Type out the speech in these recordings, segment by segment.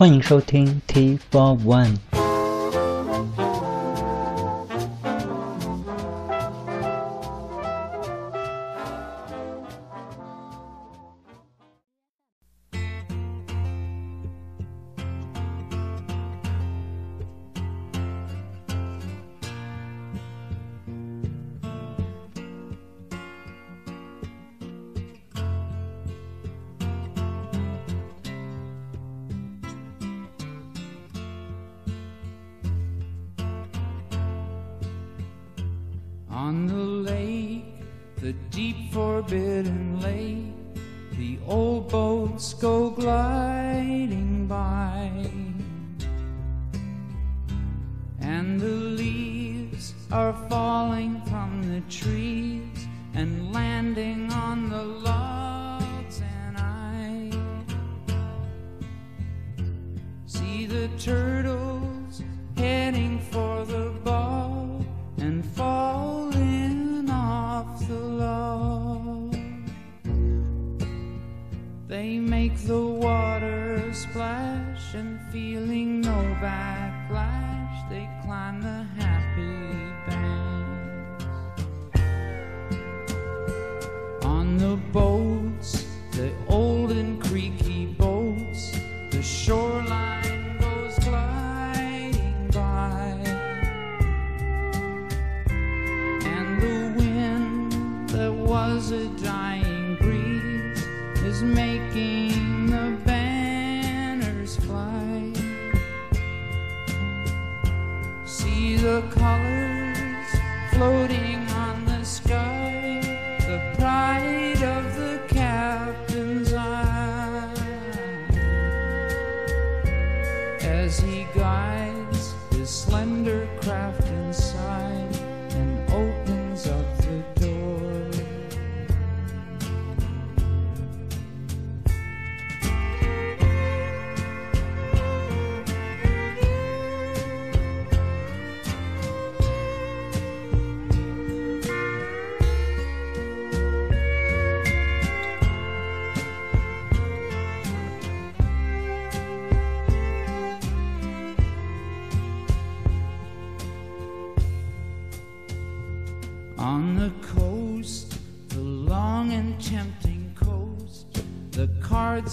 欢迎收听 T Four One。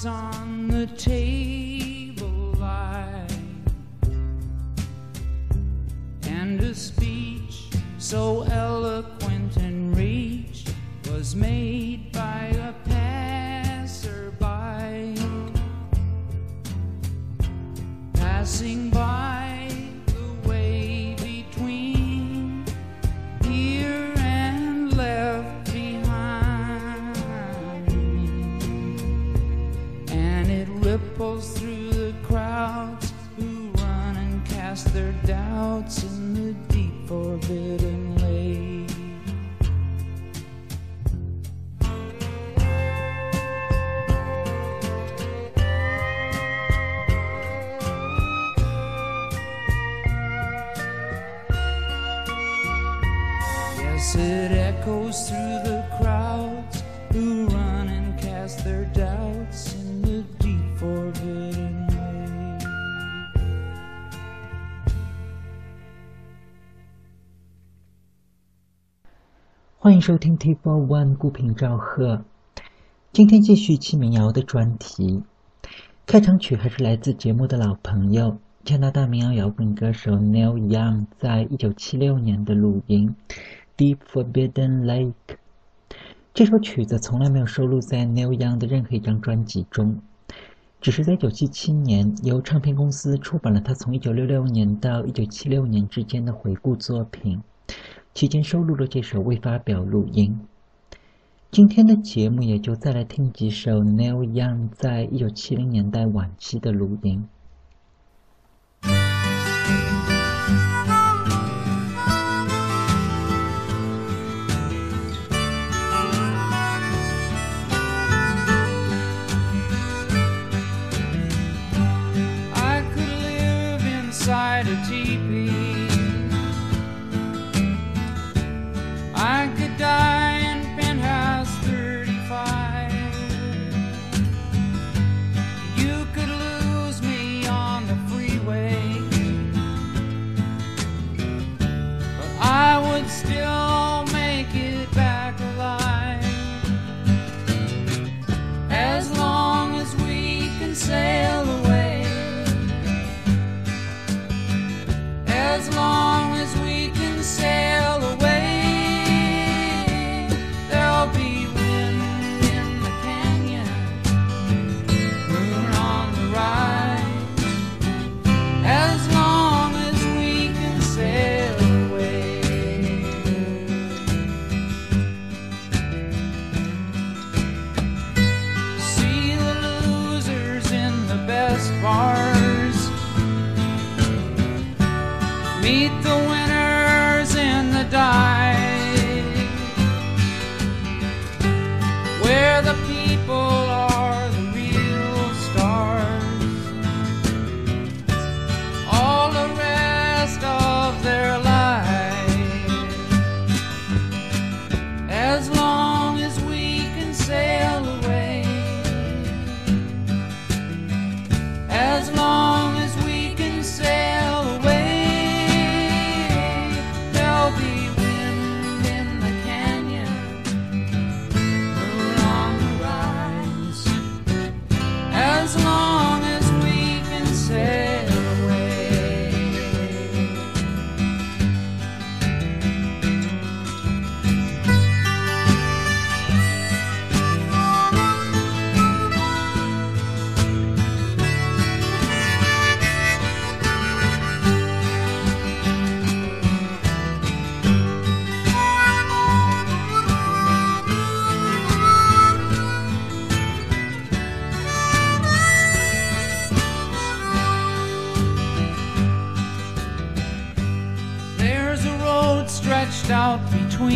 On echoes through the crowds who run and cast their doubts in the deep forbidden lake. 欢迎收听 T Four One 孤品赵贺。今天继续七民谣的专题，开场曲还是来自节目的老朋友加拿大民谣摇滚歌手 Neil Young 在一九七六年的录音《Deep Forbidden Lake》。这首曲子从来没有收录在 Neil Young 的任何一张专辑中，只是在一九七七年由唱片公司出版了他从一九六六年到一九七六年之间的回顾作品。期间收录了这首未发表录音。今天的节目也就再来听几首 Neil Young 在一九七零年代晚期的录音。Inside a teepee.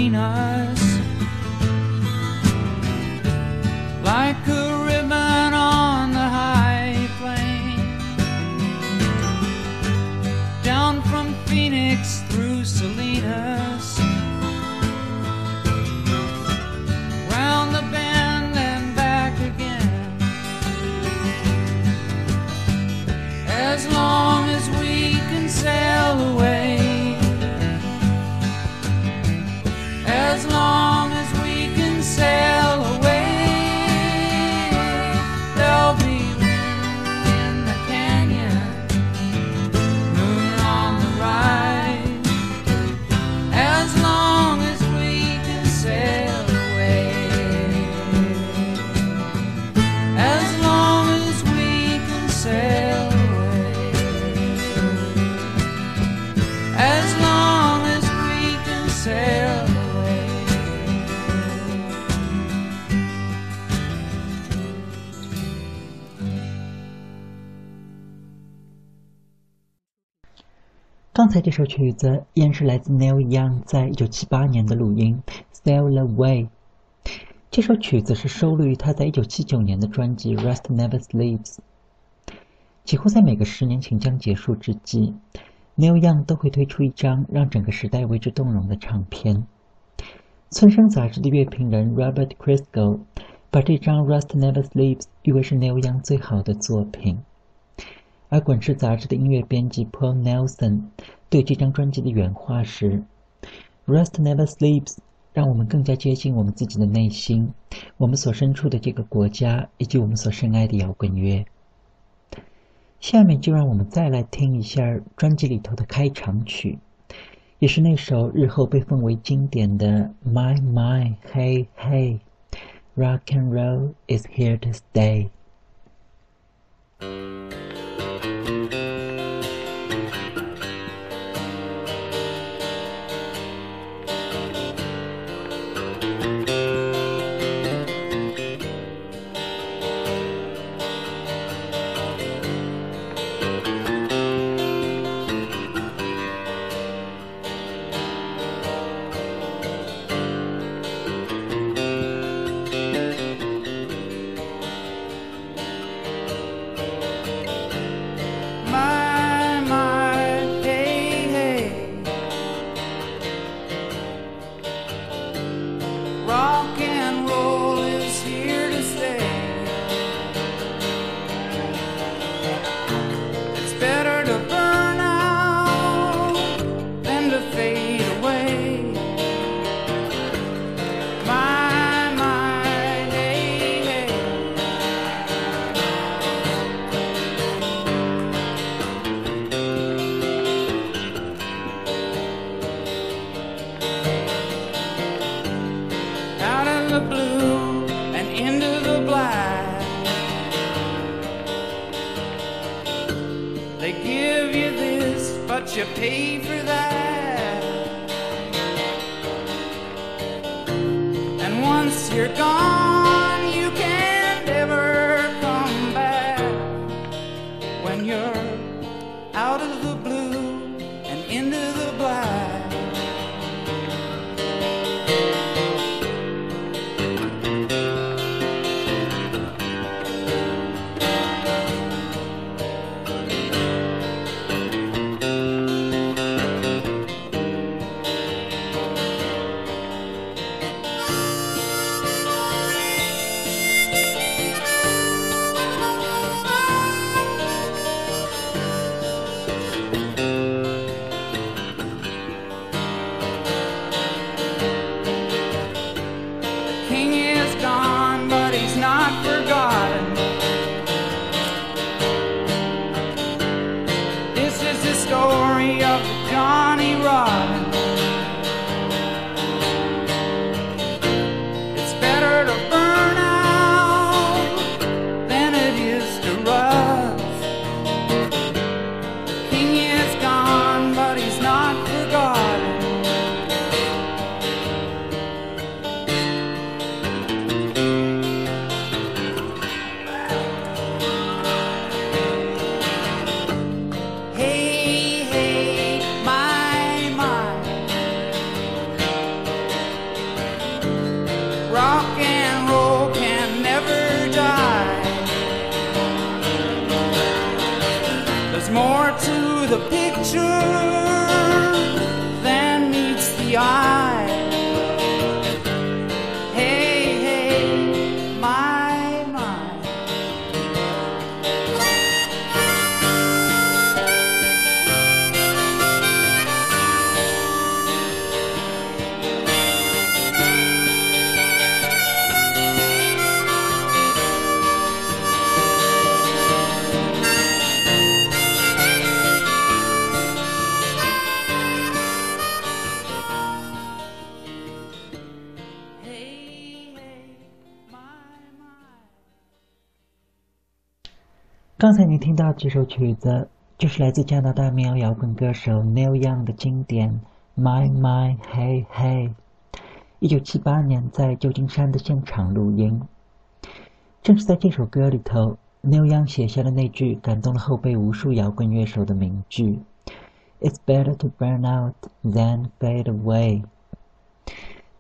green eyes. 才这首曲子依然是来自 Neil Young 在一九七八年的录音《Sail Away》。这首曲子是收录于他在一九七九年的专辑《Rust Never Sleeps》。几乎在每个十年请将结束之际，Neil Young 都会推出一张让整个时代为之动容的唱片。村生杂志的乐评人 Robert c r i s c o 把这张《Rust Never Sleeps》誉为是 Neil Young 最好的作品。而《滚石》杂志的音乐编辑 Paul Nelson 对这张专辑的原话是：“Rust never sleeps，让我们更加接近我们自己的内心，我们所身处的这个国家，以及我们所深爱的摇滚乐。”下面就让我们再来听一下专辑里头的开场曲，也是那首日后被奉为经典的《My My Hey Hey》，Rock and Roll is here to stay。Rock 听到这首曲子，就是来自加拿大民谣摇滚歌手 Neil Young 的经典《My My Hey Hey》，一九七八年在旧金山的现场录音。正是在这首歌里头，Neil Young 写下了那句感动了后辈无数摇滚乐手的名句：“It's better to burn out than fade away。”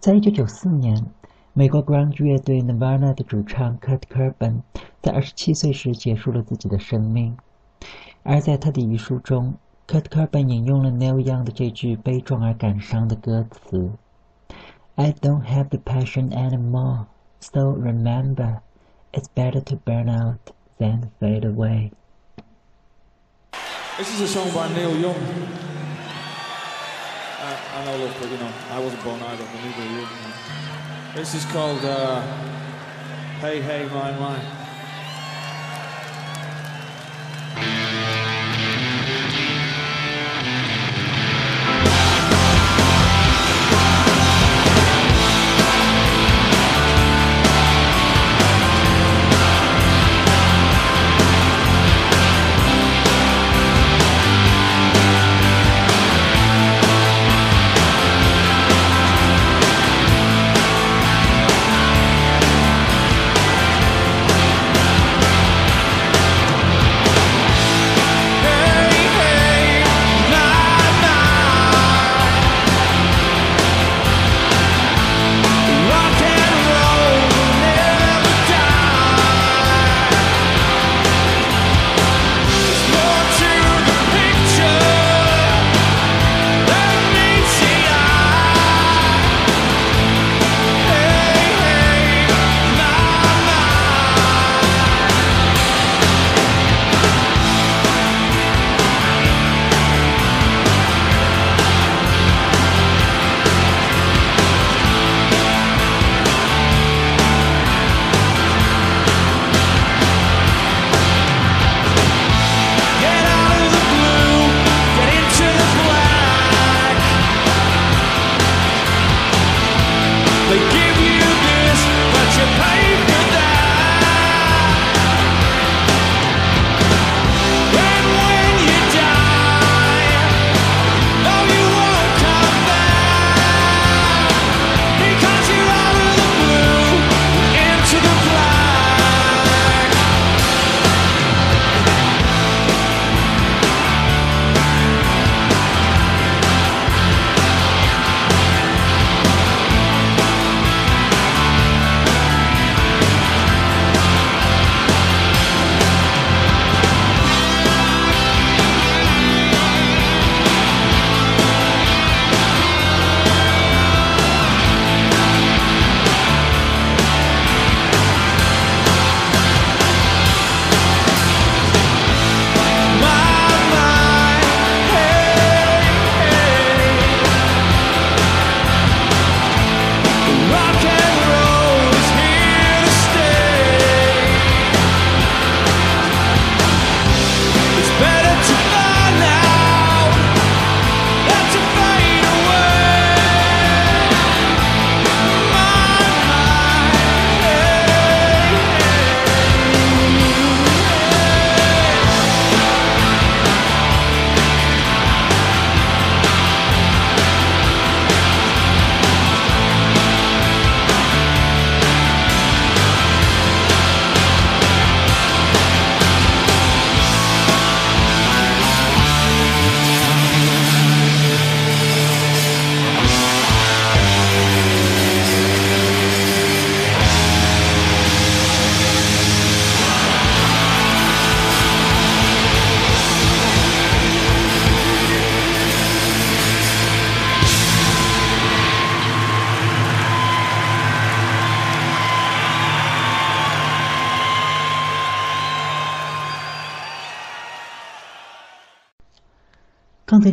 在一九九四年，美国 grunge 乐队 Nirvana 的主唱 Kurt Cobain 在二十七岁时结束了自己的生命。而在他的遗书中，Kurt Cobain 引用了 Neil Young 的这句悲壮而感伤的歌词：“I don't have the passion anymore, so remember, it's better to burn out than fade away。” This is a song by Neil Young. I, I know, look, but you know, I wasn't born either, but neither are you. This is called uh, Hey Hey My My.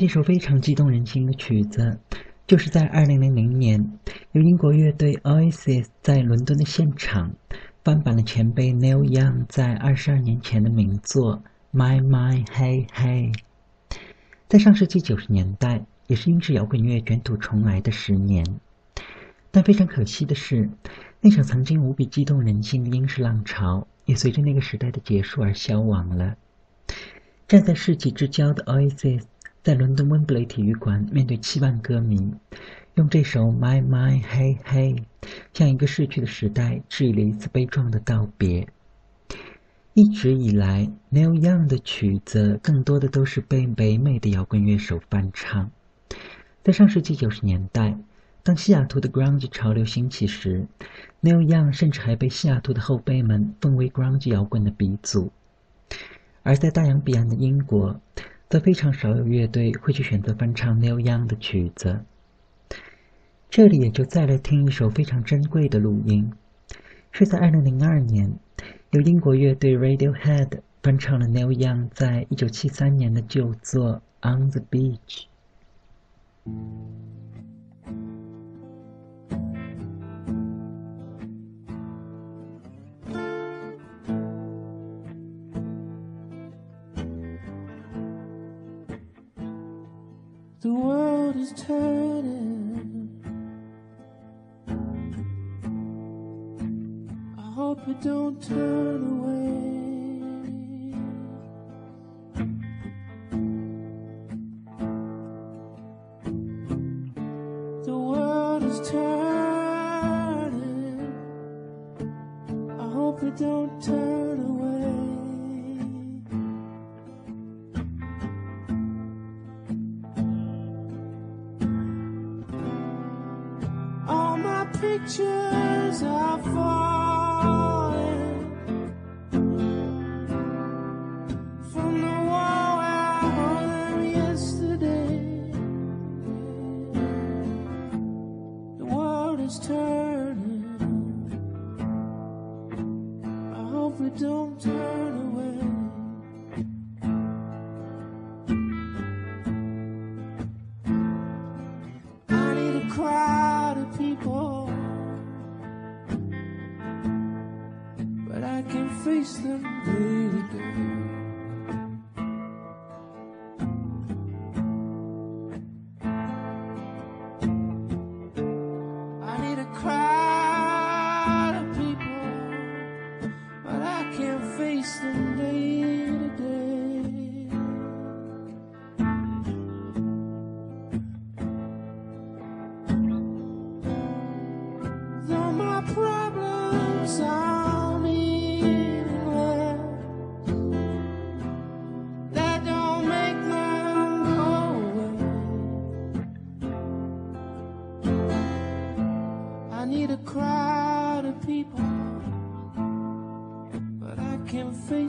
一首非常激动人心的曲子，就是在2000年由英国乐队 Oasis 在伦敦的现场翻版了前辈 Neil Young 在22年前的名作《My My Hey Hey》。在上世纪九十年代，也是英式摇滚乐卷土重来的十年。但非常可惜的是，那场曾经无比激动人心的英式浪潮，也随着那个时代的结束而消亡了。站在世纪之交的 Oasis。在伦敦温布雷体育馆，面对七万歌迷，用这首《My My Hey Hey》向一个逝去的时代致以了一次悲壮的道别。一直以来，Neil Young 的曲子更多的都是被北美的摇滚乐手翻唱。在上世纪九十年代，当西雅图的 Grunge 潮流兴起时，Neil Young 甚至还被西雅图的后辈们奉为 Grunge 摇滚的鼻祖。而在大洋彼岸的英国，则非常少有乐队会去选择翻唱 Neil Young 的曲子。这里也就再来听一首非常珍贵的录音，是在二零零二年由英国乐队 Radiohead 翻唱了 Neil Young 在一九七三年的旧作《On the Beach》。Is turning. I hope you don't turn away. Pictures are falling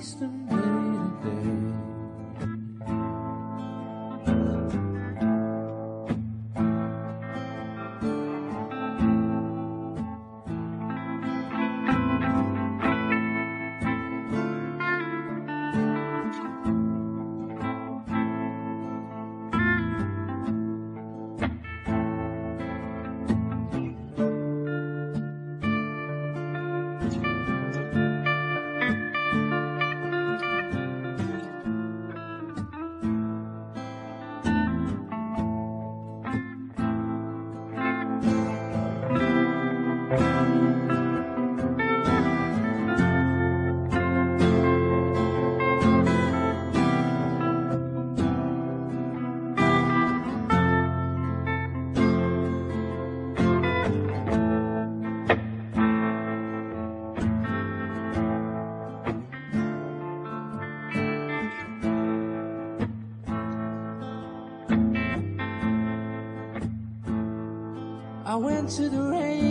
nice to. I went to the radio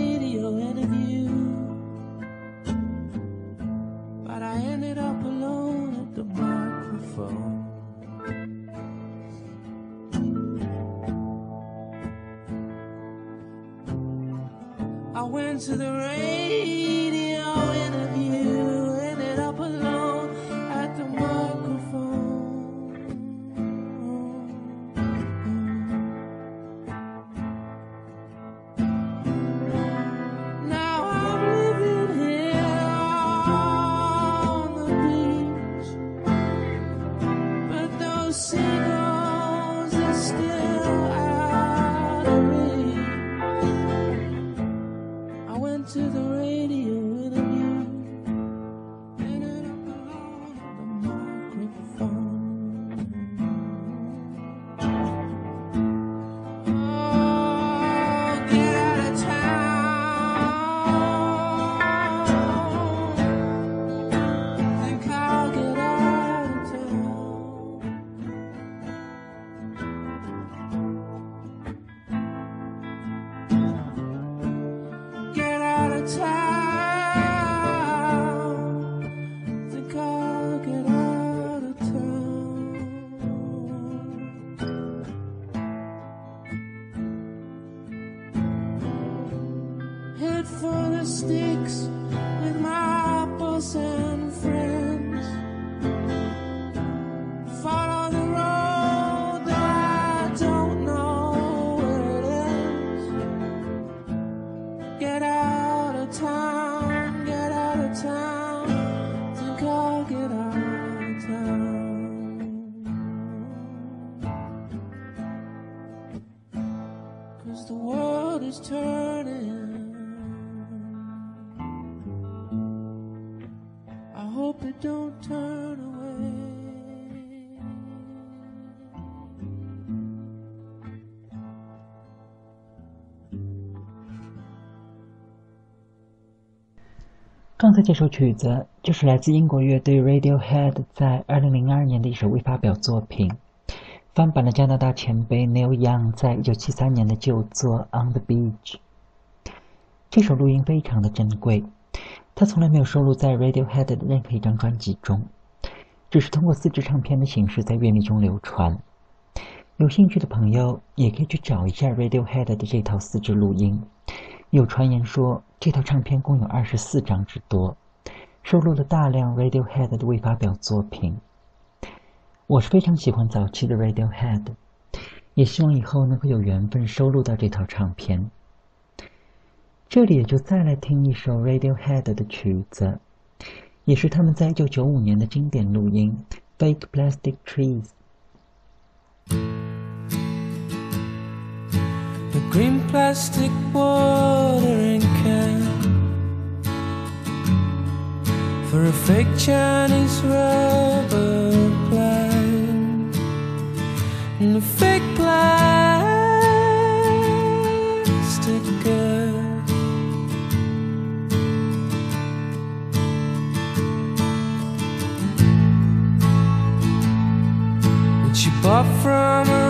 刚才这首曲子就是来自英国乐队 Radiohead 在2002年的一首未发表作品，翻版了加拿大前辈 Neil Young 在1973年的旧作《On the Beach》。这首录音非常的珍贵，它从来没有收录在 Radiohead 的任何一张专辑中，只是通过四支唱片的形式在乐迷中流传。有兴趣的朋友也可以去找一下 Radiohead 的这套四支录音。有传言说，这套唱片共有二十四张之多，收录了大量 Radiohead 的未发表作品。我是非常喜欢早期的 Radiohead，也希望以后能够有缘分收录到这套唱片。这里也就再来听一首 Radiohead 的曲子，也是他们在一九九五年的经典录音《Fake Plastic Trees》。The green plastic watering for a fake Chinese rubber plant and a fake plastic girl. Which she bought from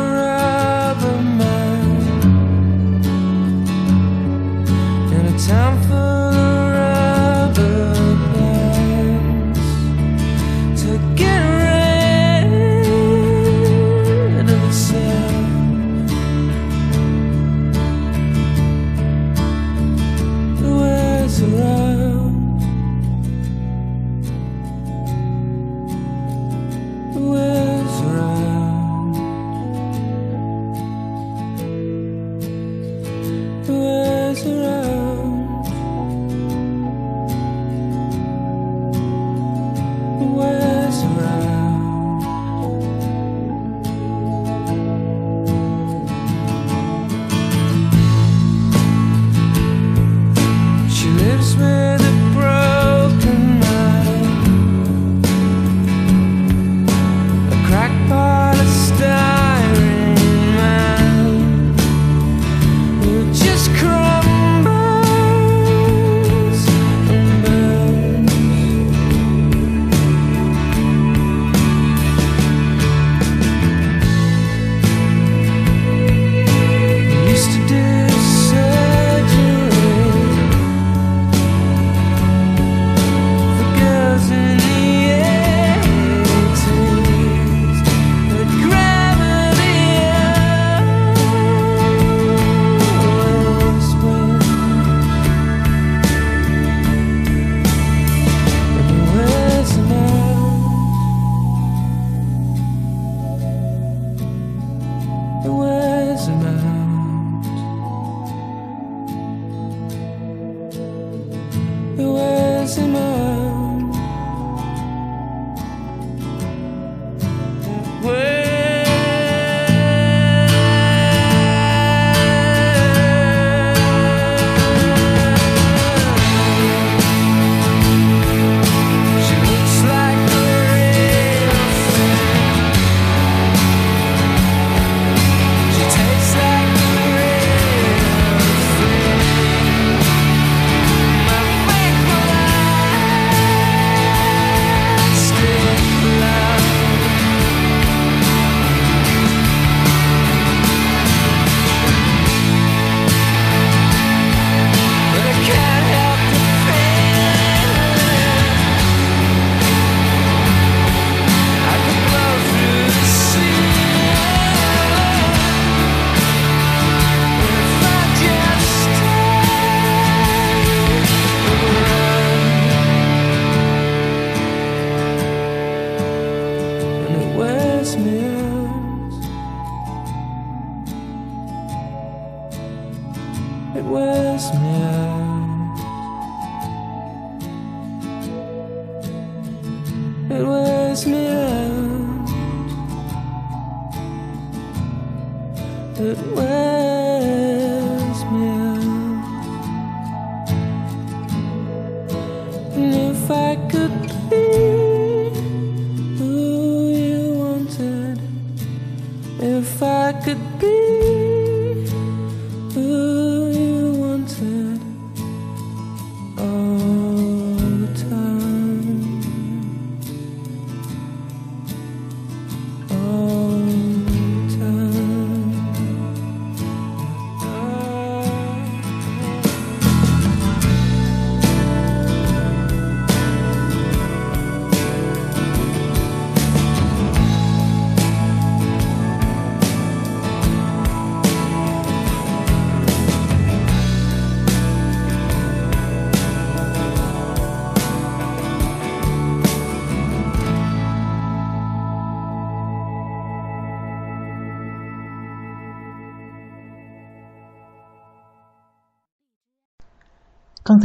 Ooh.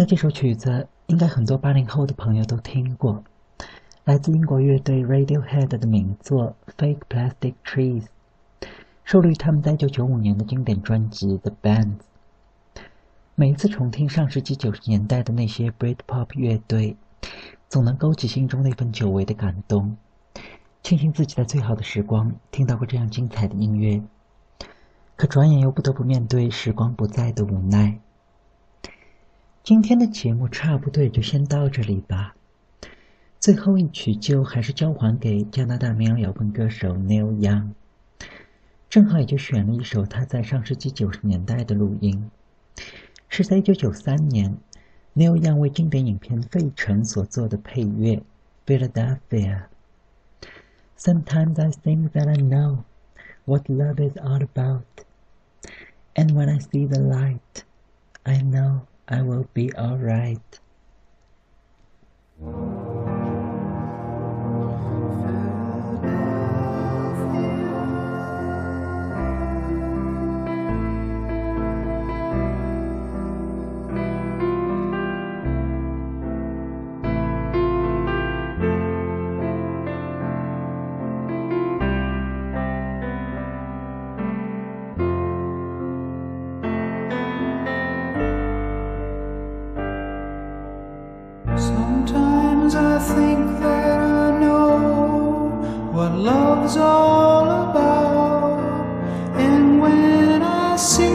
这首曲子，应该很多八零后的朋友都听过，来自英国乐队 Radiohead 的名作《Fake Plastic Trees》，收录于他们在1995年的经典专辑《The Bands》。每一次重听上世纪九十年代的那些 Britpop 乐队，总能勾起心中那份久违的感动，庆幸自己在最好的时光听到过这样精彩的音乐，可转眼又不得不面对时光不再的无奈。今天的节目差不多也就先到这里吧。最后一曲就还是交还给加拿大民谣摇滚歌手 Neil Young，正好也就选了一首他在上世纪九十年代的录音，是在一九九三年 Neil Young 为经典影片《费城》所做的配乐《Philadelphia》。Sometimes I think that I know what love is all about, and when I see the light, I know. I will be alright. When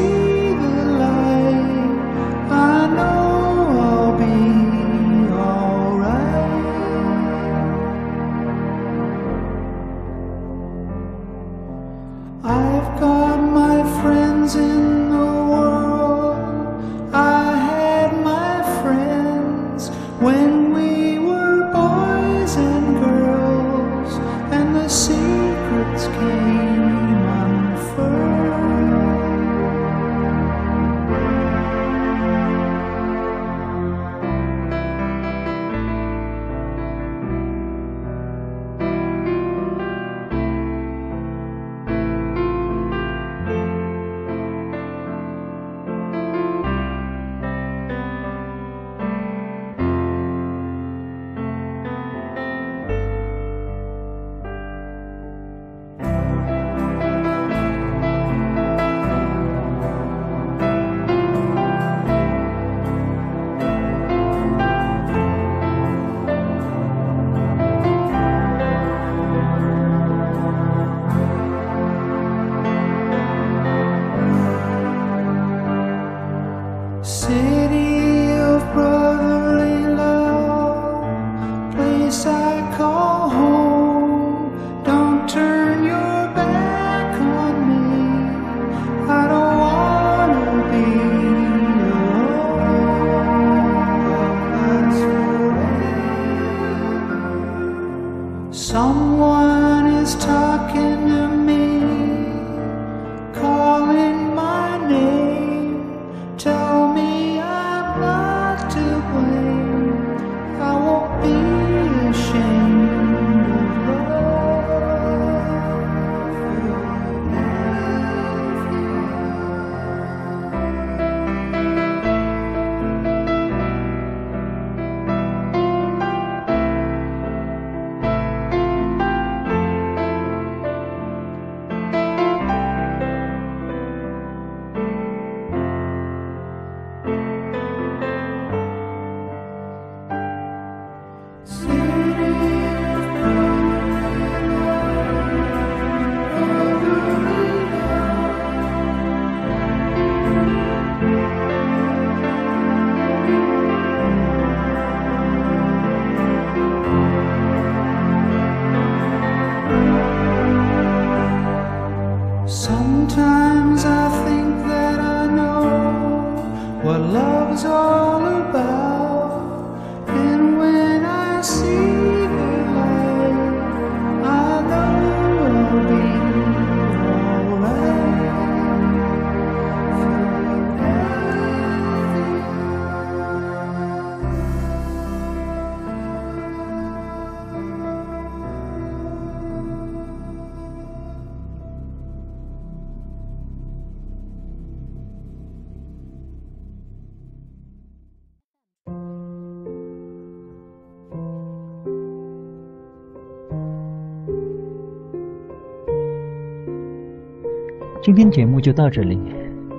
天节目就到这里，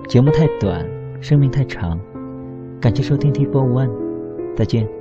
节目太短，生命太长，感谢收听 T Four One，再见。